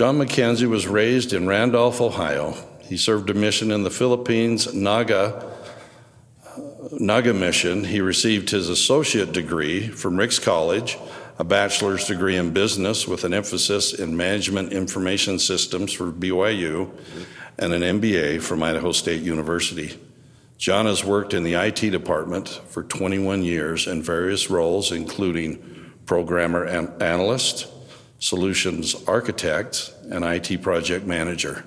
John Mackenzie was raised in Randolph, Ohio. He served a mission in the Philippines, Naga, Naga mission. He received his associate degree from Ricks College, a bachelor's degree in business with an emphasis in management information systems for BYU, and an MBA from Idaho State University. John has worked in the IT department for 21 years in various roles, including programmer analyst, solutions architect, and IT project manager.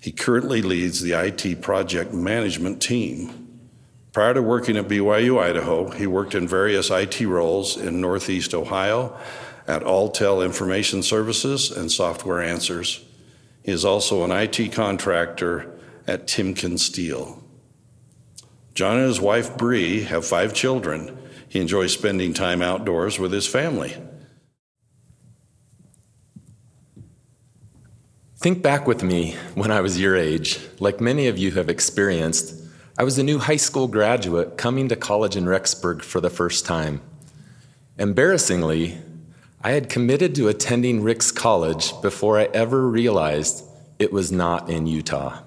He currently leads the IT project management team. Prior to working at BYU Idaho, he worked in various IT roles in Northeast Ohio at Alltel Information Services and Software Answers. He is also an IT contractor at Timken Steel. John and his wife Bree have five children. He enjoys spending time outdoors with his family. Think back with me when I was your age. Like many of you have experienced, I was a new high school graduate coming to college in Rexburg for the first time. Embarrassingly, I had committed to attending Ricks College before I ever realized it was not in Utah.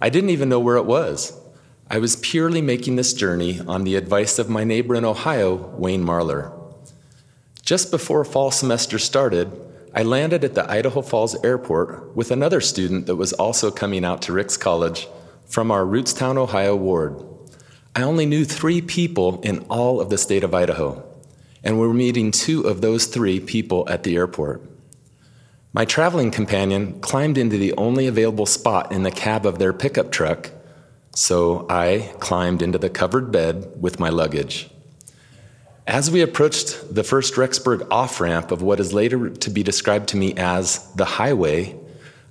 I didn't even know where it was. I was purely making this journey on the advice of my neighbor in Ohio, Wayne Marlar. Just before fall semester started, I landed at the Idaho Falls airport with another student that was also coming out to Ricks College from our Rootstown, Ohio ward. I only knew three people in all of the state of Idaho, and we were meeting two of those three people at the airport. My traveling companion climbed into the only available spot in the cab of their pickup truck so I climbed into the covered bed with my luggage. As we approached the first Rexburg off ramp of what is later to be described to me as the highway,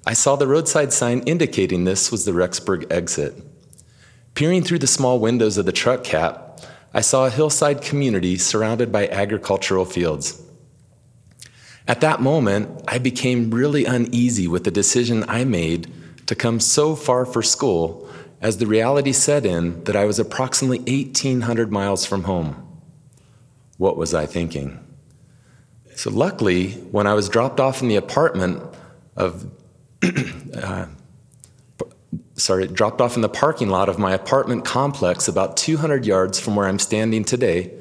I saw the roadside sign indicating this was the Rexburg exit. Peering through the small windows of the truck cap, I saw a hillside community surrounded by agricultural fields. At that moment, I became really uneasy with the decision I made to come so far for school as the reality set in that I was approximately 1,800 miles from home. What was I thinking? So, luckily, when I was dropped off in the apartment of, uh, sorry, dropped off in the parking lot of my apartment complex about 200 yards from where I'm standing today,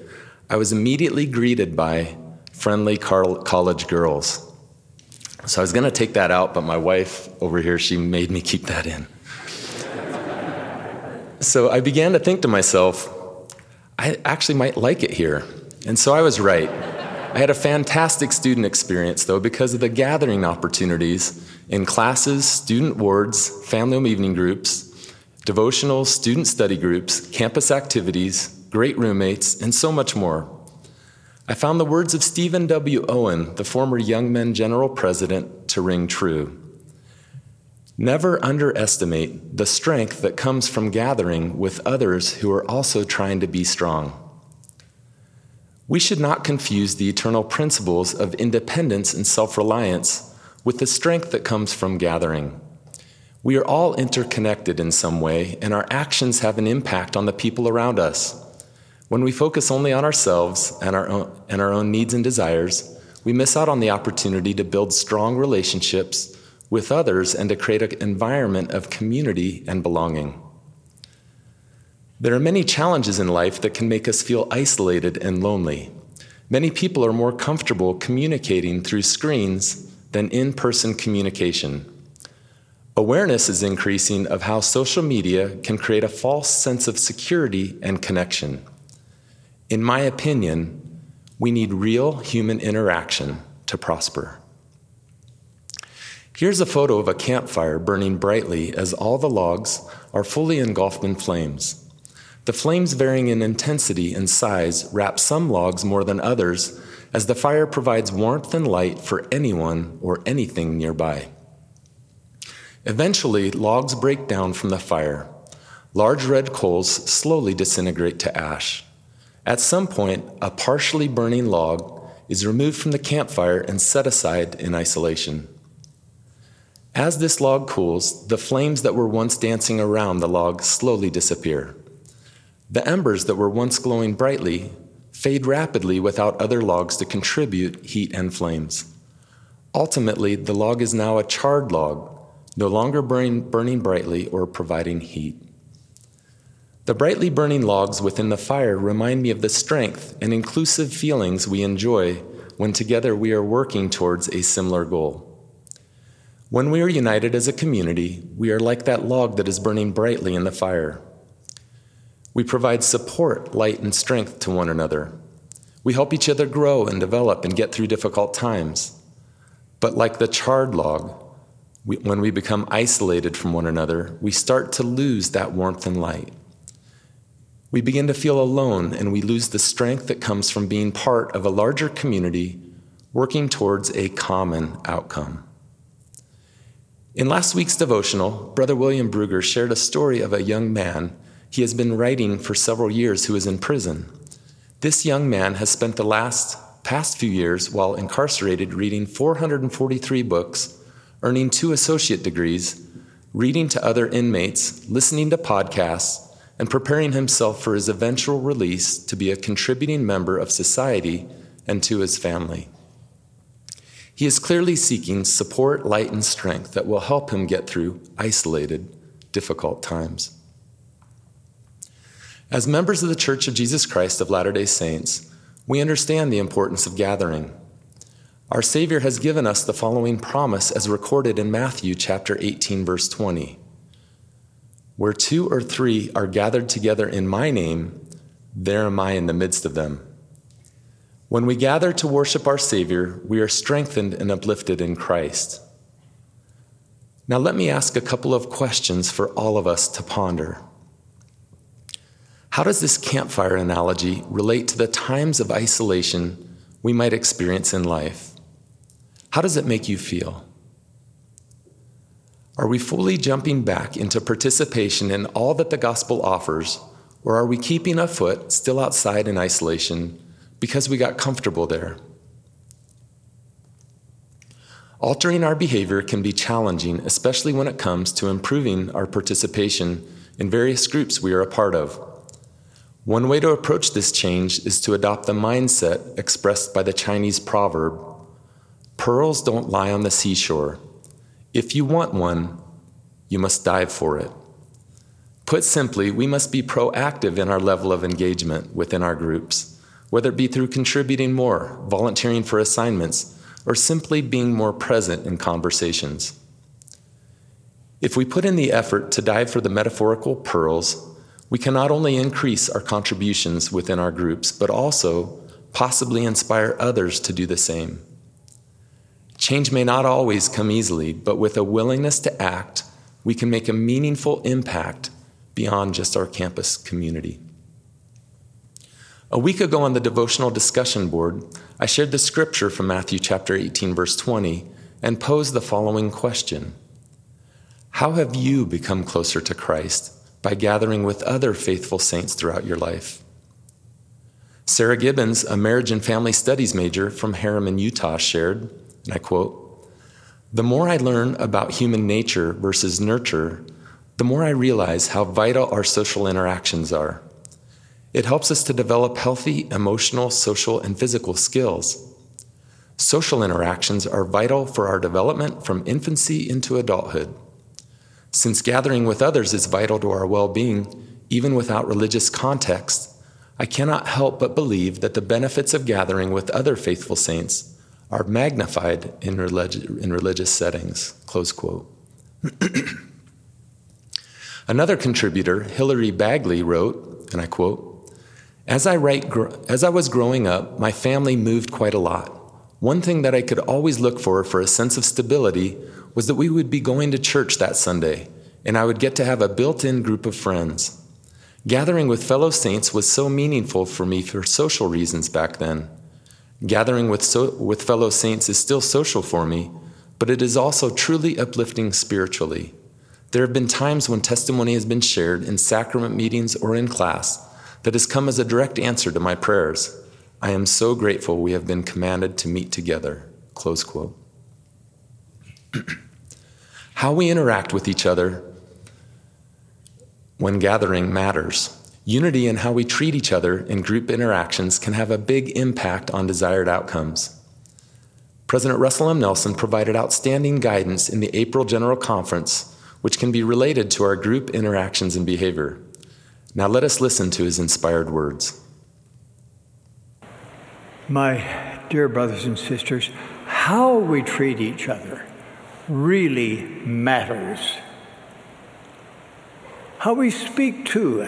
I was immediately greeted by friendly college girls. So I was going to take that out, but my wife over here, she made me keep that in. So I began to think to myself, I actually might like it here. And so I was right. I had a fantastic student experience, though, because of the gathering opportunities in classes, student wards, family home evening groups, devotionals, student study groups, campus activities, great roommates, and so much more. I found the words of Stephen W. Owen, the former Young Men General President, to ring true. Never underestimate the strength that comes from gathering with others who are also trying to be strong. We should not confuse the eternal principles of independence and self reliance with the strength that comes from gathering. We are all interconnected in some way, and our actions have an impact on the people around us. When we focus only on ourselves and our own, and our own needs and desires, we miss out on the opportunity to build strong relationships with others and to create an environment of community and belonging. There are many challenges in life that can make us feel isolated and lonely. Many people are more comfortable communicating through screens than in person communication. Awareness is increasing of how social media can create a false sense of security and connection. In my opinion, we need real human interaction to prosper. Here's a photo of a campfire burning brightly as all the logs are fully engulfed in flames. The flames, varying in intensity and size, wrap some logs more than others as the fire provides warmth and light for anyone or anything nearby. Eventually, logs break down from the fire. Large red coals slowly disintegrate to ash. At some point, a partially burning log is removed from the campfire and set aside in isolation. As this log cools, the flames that were once dancing around the log slowly disappear. The embers that were once glowing brightly fade rapidly without other logs to contribute heat and flames. Ultimately, the log is now a charred log, no longer burning, burning brightly or providing heat. The brightly burning logs within the fire remind me of the strength and inclusive feelings we enjoy when together we are working towards a similar goal. When we are united as a community, we are like that log that is burning brightly in the fire. We provide support, light, and strength to one another. We help each other grow and develop and get through difficult times. But like the charred log, we, when we become isolated from one another, we start to lose that warmth and light. We begin to feel alone and we lose the strength that comes from being part of a larger community working towards a common outcome. In last week's devotional, Brother William Bruger shared a story of a young man he has been writing for several years who is in prison. This young man has spent the last past few years while incarcerated reading 443 books, earning two associate degrees, reading to other inmates, listening to podcasts, and preparing himself for his eventual release to be a contributing member of society and to his family. He is clearly seeking support, light, and strength that will help him get through isolated, difficult times. As members of the Church of Jesus Christ of Latter day Saints, we understand the importance of gathering. Our Savior has given us the following promise as recorded in Matthew chapter 18 verse 20. Where two or three are gathered together in my name, there am I in the midst of them. When we gather to worship our Savior, we are strengthened and uplifted in Christ. Now, let me ask a couple of questions for all of us to ponder. How does this campfire analogy relate to the times of isolation we might experience in life? How does it make you feel? Are we fully jumping back into participation in all that the gospel offers, or are we keeping a foot still outside in isolation because we got comfortable there. Altering our behavior can be challenging, especially when it comes to improving our participation in various groups we are a part of. One way to approach this change is to adopt the mindset expressed by the Chinese proverb Pearls don't lie on the seashore. If you want one, you must dive for it. Put simply, we must be proactive in our level of engagement within our groups whether it be through contributing more, volunteering for assignments, or simply being more present in conversations. If we put in the effort to dive for the metaphorical pearls, we can not only increase our contributions within our groups, but also possibly inspire others to do the same. Change may not always come easily, but with a willingness to act, we can make a meaningful impact beyond just our campus community. A week ago on the devotional discussion board, I shared the scripture from Matthew chapter 18 verse 20 and posed the following question. How have you become closer to Christ by gathering with other faithful saints throughout your life? Sarah Gibbons, a marriage and family studies major from Herriman, Utah, shared, and I quote, The more I learn about human nature versus nurture, the more I realize how vital our social interactions are. It helps us to develop healthy emotional, social, and physical skills. Social interactions are vital for our development from infancy into adulthood. Since gathering with others is vital to our well being, even without religious context, I cannot help but believe that the benefits of gathering with other faithful saints are magnified in, in religious settings. Close quote. Another contributor, Hilary Bagley, wrote, and I quote, as I, write, as I was growing up, my family moved quite a lot. One thing that I could always look for for a sense of stability was that we would be going to church that Sunday, and I would get to have a built in group of friends. Gathering with fellow saints was so meaningful for me for social reasons back then. Gathering with, so, with fellow saints is still social for me, but it is also truly uplifting spiritually. There have been times when testimony has been shared in sacrament meetings or in class that has come as a direct answer to my prayers. I am so grateful we have been commanded to meet together. Close quote. How we interact with each other when gathering matters. Unity in how we treat each other in group interactions can have a big impact on desired outcomes. President Russell M. Nelson provided outstanding guidance in the April General Conference, which can be related to our group interactions and behavior. Now let us listen to his inspired words. My dear brothers and sisters, how we treat each other really matters. How we speak to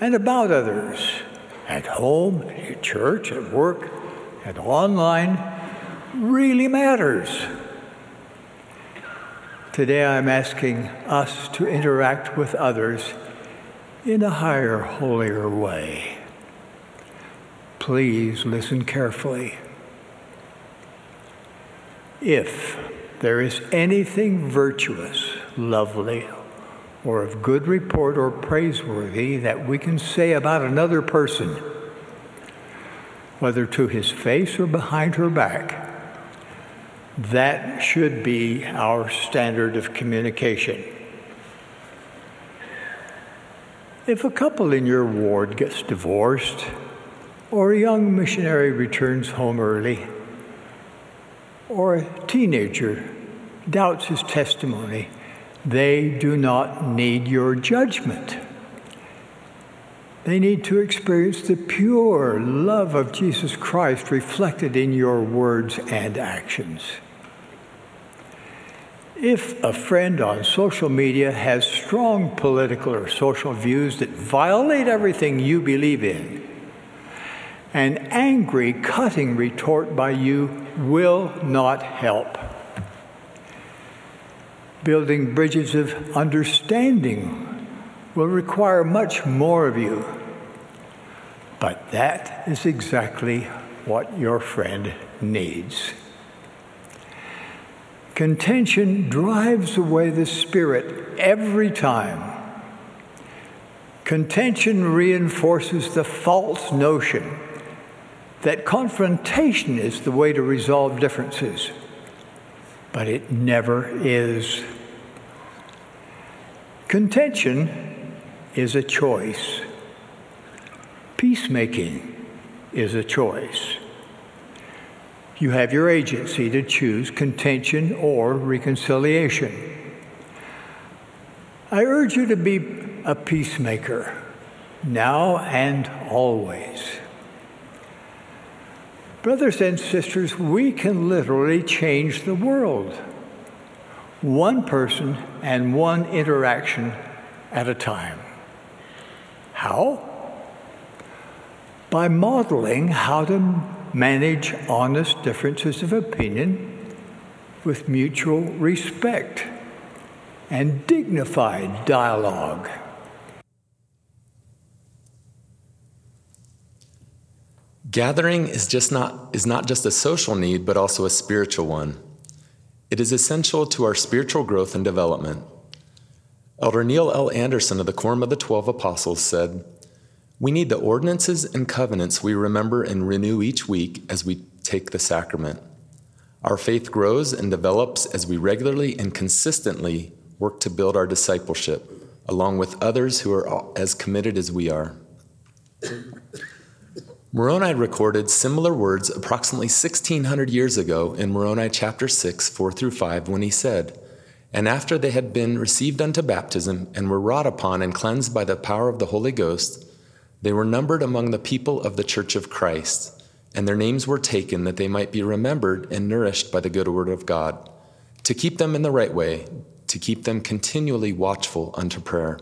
and about others at home, at church, at work, and online really matters. Today I'm asking us to interact with others in a higher, holier way. Please listen carefully. If there is anything virtuous, lovely, or of good report or praiseworthy that we can say about another person, whether to his face or behind her back, that should be our standard of communication. If a couple in your ward gets divorced, or a young missionary returns home early, or a teenager doubts his testimony, they do not need your judgment. They need to experience the pure love of Jesus Christ reflected in your words and actions. If a friend on social media has strong political or social views that violate everything you believe in, an angry, cutting retort by you will not help building bridges of understanding will require much more of you. But that is exactly what your friend needs. Contention drives away the Spirit every time. Contention reinforces the false notion that confrontation is the way to resolve differences but it never is. Contention is a choice. Peacemaking is a choice. You have your agency to choose contention or reconciliation. I urge you to be a peacemaker now and always. Brothers and sisters, we can literally change the world. One person and one interaction at a time. How? By modeling how to manage honest differences of opinion with mutual respect and dignified dialogue. Gathering is just not is not just a social need but also a spiritual one. It is essential to our spiritual growth and development. Elder Neil L. Andersen of the Quorum of the Twelve Apostles said, We need the ordinances and covenants we remember and renew each week as we take the sacrament. Our faith grows and develops as we regularly and consistently work to build our discipleship, along with others who are as committed as we are. Moroni recorded similar words approximately 1600 years ago in Moroni chapter 6, 4 through 5, when he said, And after they had been received unto baptism and were wrought upon and cleansed by the power of the Holy Ghost, they were numbered among the people of the church of Christ, and their names were taken that they might be remembered and nourished by the good word of God, to keep them in the right way, to keep them continually watchful unto prayer,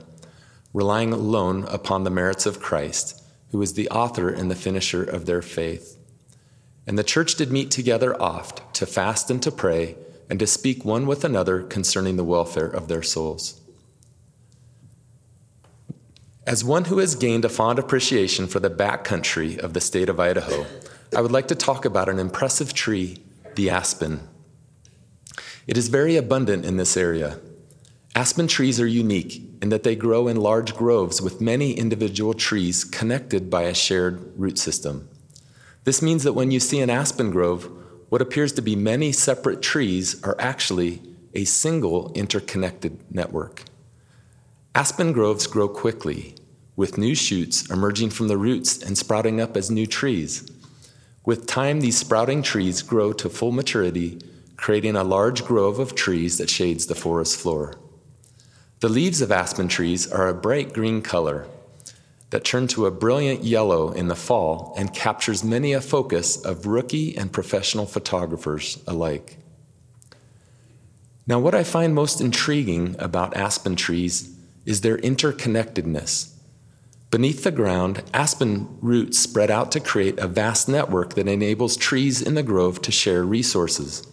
relying alone upon the merits of Christ who is the author and the finisher of their faith. And the church did meet together oft to fast and to pray and to speak one with another concerning the welfare of their souls. As one who has gained a fond appreciation for the back country of the state of Idaho, I would like to talk about an impressive tree, the aspen. It is very abundant in this area. Aspen trees are unique in that they grow in large groves with many individual trees connected by a shared root system. This means that when you see an aspen grove, what appears to be many separate trees are actually a single interconnected network. Aspen groves grow quickly, with new shoots emerging from the roots and sprouting up as new trees. With time, these sprouting trees grow to full maturity, creating a large grove of trees that shades the forest floor. The leaves of aspen trees are a bright green color that turn to a brilliant yellow in the fall and captures many a focus of rookie and professional photographers alike. Now, what I find most intriguing about aspen trees is their interconnectedness. Beneath the ground, aspen roots spread out to create a vast network that enables trees in the grove to share resources.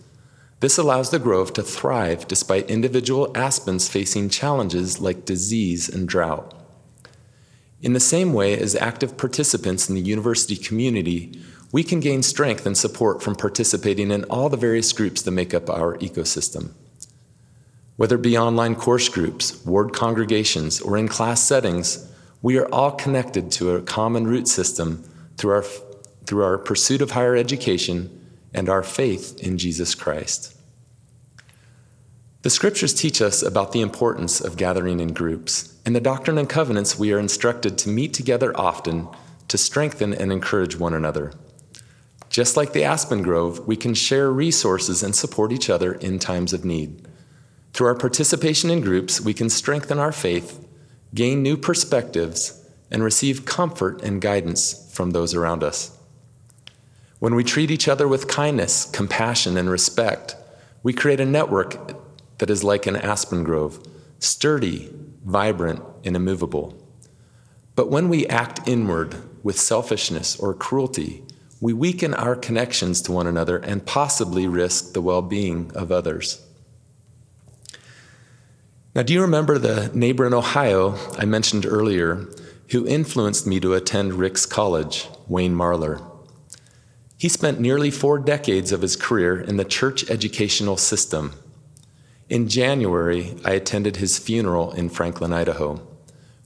This allows the grove to thrive despite individual aspens facing challenges like disease and drought. In the same way as active participants in the university community, we can gain strength and support from participating in all the various groups that make up our ecosystem. Whether it be online course groups, ward congregations, or in class settings, we are all connected to a common root system through our, through our pursuit of higher education and our faith in Jesus Christ. The scriptures teach us about the importance of gathering in groups. In the Doctrine and Covenants, we are instructed to meet together often to strengthen and encourage one another. Just like the Aspen Grove, we can share resources and support each other in times of need. Through our participation in groups, we can strengthen our faith gain new perspectives, and receive comfort and guidance from those around us. When we treat each other with kindness, compassion, and respect, we create a network that is like an aspen grove, sturdy, vibrant, and immovable. But when we act inward with selfishness or cruelty, we weaken our connections to one another and possibly risk the well being of others. Now, do you remember the neighbor in Ohio I mentioned earlier who influenced me to attend Ricks College, Wayne Marlar? He spent nearly four decades of his career in the church educational system. In January, I attended his funeral in Franklin, Idaho,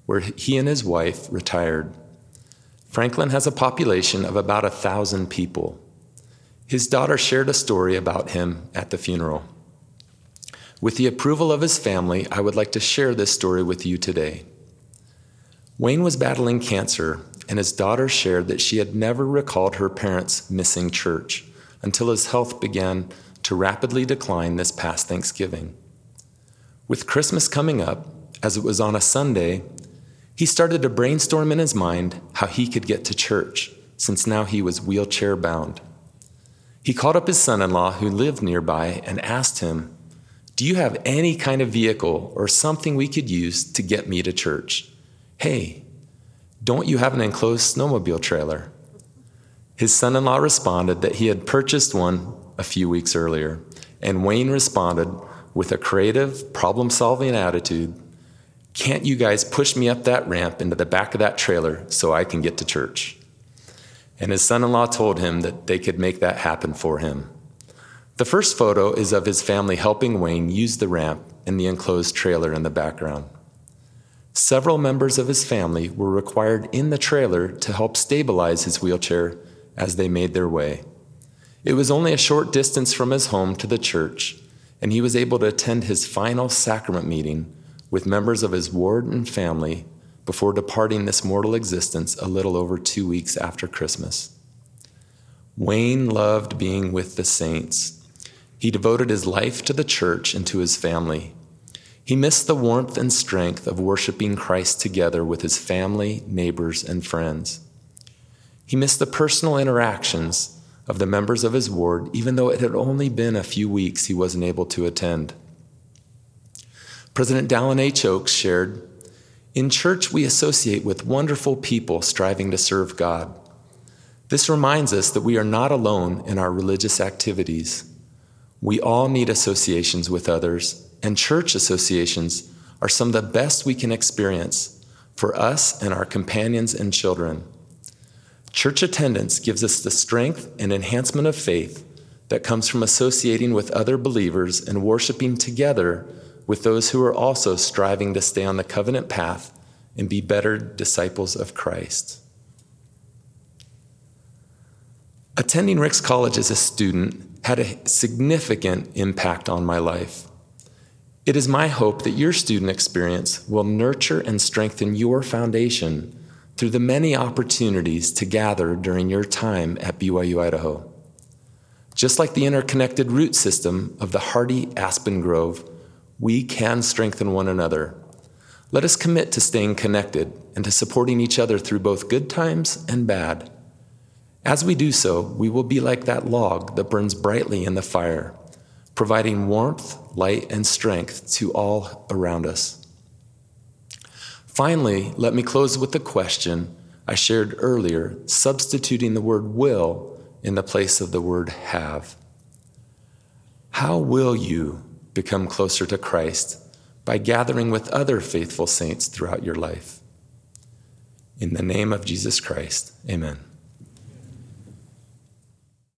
where he and his wife retired. Franklin has a population of about a thousand people. His daughter shared a story about him at the funeral. With the approval of his family, I would like to share this story with you today. Wayne was battling cancer, and his daughter shared that she had never recalled her parents missing church until his health began to rapidly decline this past Thanksgiving. With Christmas coming up, as it was on a Sunday, he started to brainstorm in his mind how he could get to church, since now he was wheelchair bound. He called up his son in law, who lived nearby, and asked him do you have any kind of vehicle or something we could use to get me to church? Hey, don't you have an enclosed snowmobile trailer? His son in law responded that he had purchased one a few weeks earlier, and Wayne responded with a creative, problem solving attitude Can't you guys push me up that ramp into the back of that trailer so I can get to church? And his son in law told him that they could make that happen for him. The first photo is of his family helping Wayne use the ramp and the enclosed trailer in the background. Several members of his family were required in the trailer to help stabilize his wheelchair as they made their way. It was only a short distance from his home to the church, and he was able to attend his final sacrament meeting with members of his ward and family before departing this mortal existence a little over two weeks after Christmas. Wayne loved being with the saints he devoted his life to the church and to his family. He missed the warmth and strength of worshiping Christ together with his family, neighbors, and friends. He missed the personal interactions of the members of his ward, even though it had only been a few weeks he wasn't able to attend. President Dallin H. Oaks shared In church, we associate with wonderful people striving to serve God. This reminds us that we are not alone in our religious activities. We all need associations with others, and church associations are some of the best we can experience for us and our companions and children. Church attendance gives us the strength and enhancement of faith that comes from associating with other believers and worshiping together with those who are also striving to stay on the covenant path and be better disciples of Christ. Attending Ricks College as a student had a significant impact on my life. It is my hope that your student experience will nurture and strengthen your foundation through the many opportunities to gather during your time at BYU Idaho. Just like the interconnected root system of the hardy aspen grove, we can strengthen one another. Let us commit to staying connected and to supporting each other through both good times and bad. As we do so, we will be like that log that burns brightly in the fire, providing warmth, light, and strength to all around us. Finally, let me close with the question I shared earlier, substituting the word will in the place of the word have. How will you become closer to Christ by gathering with other faithful saints throughout your life? In the name of Jesus Christ, amen.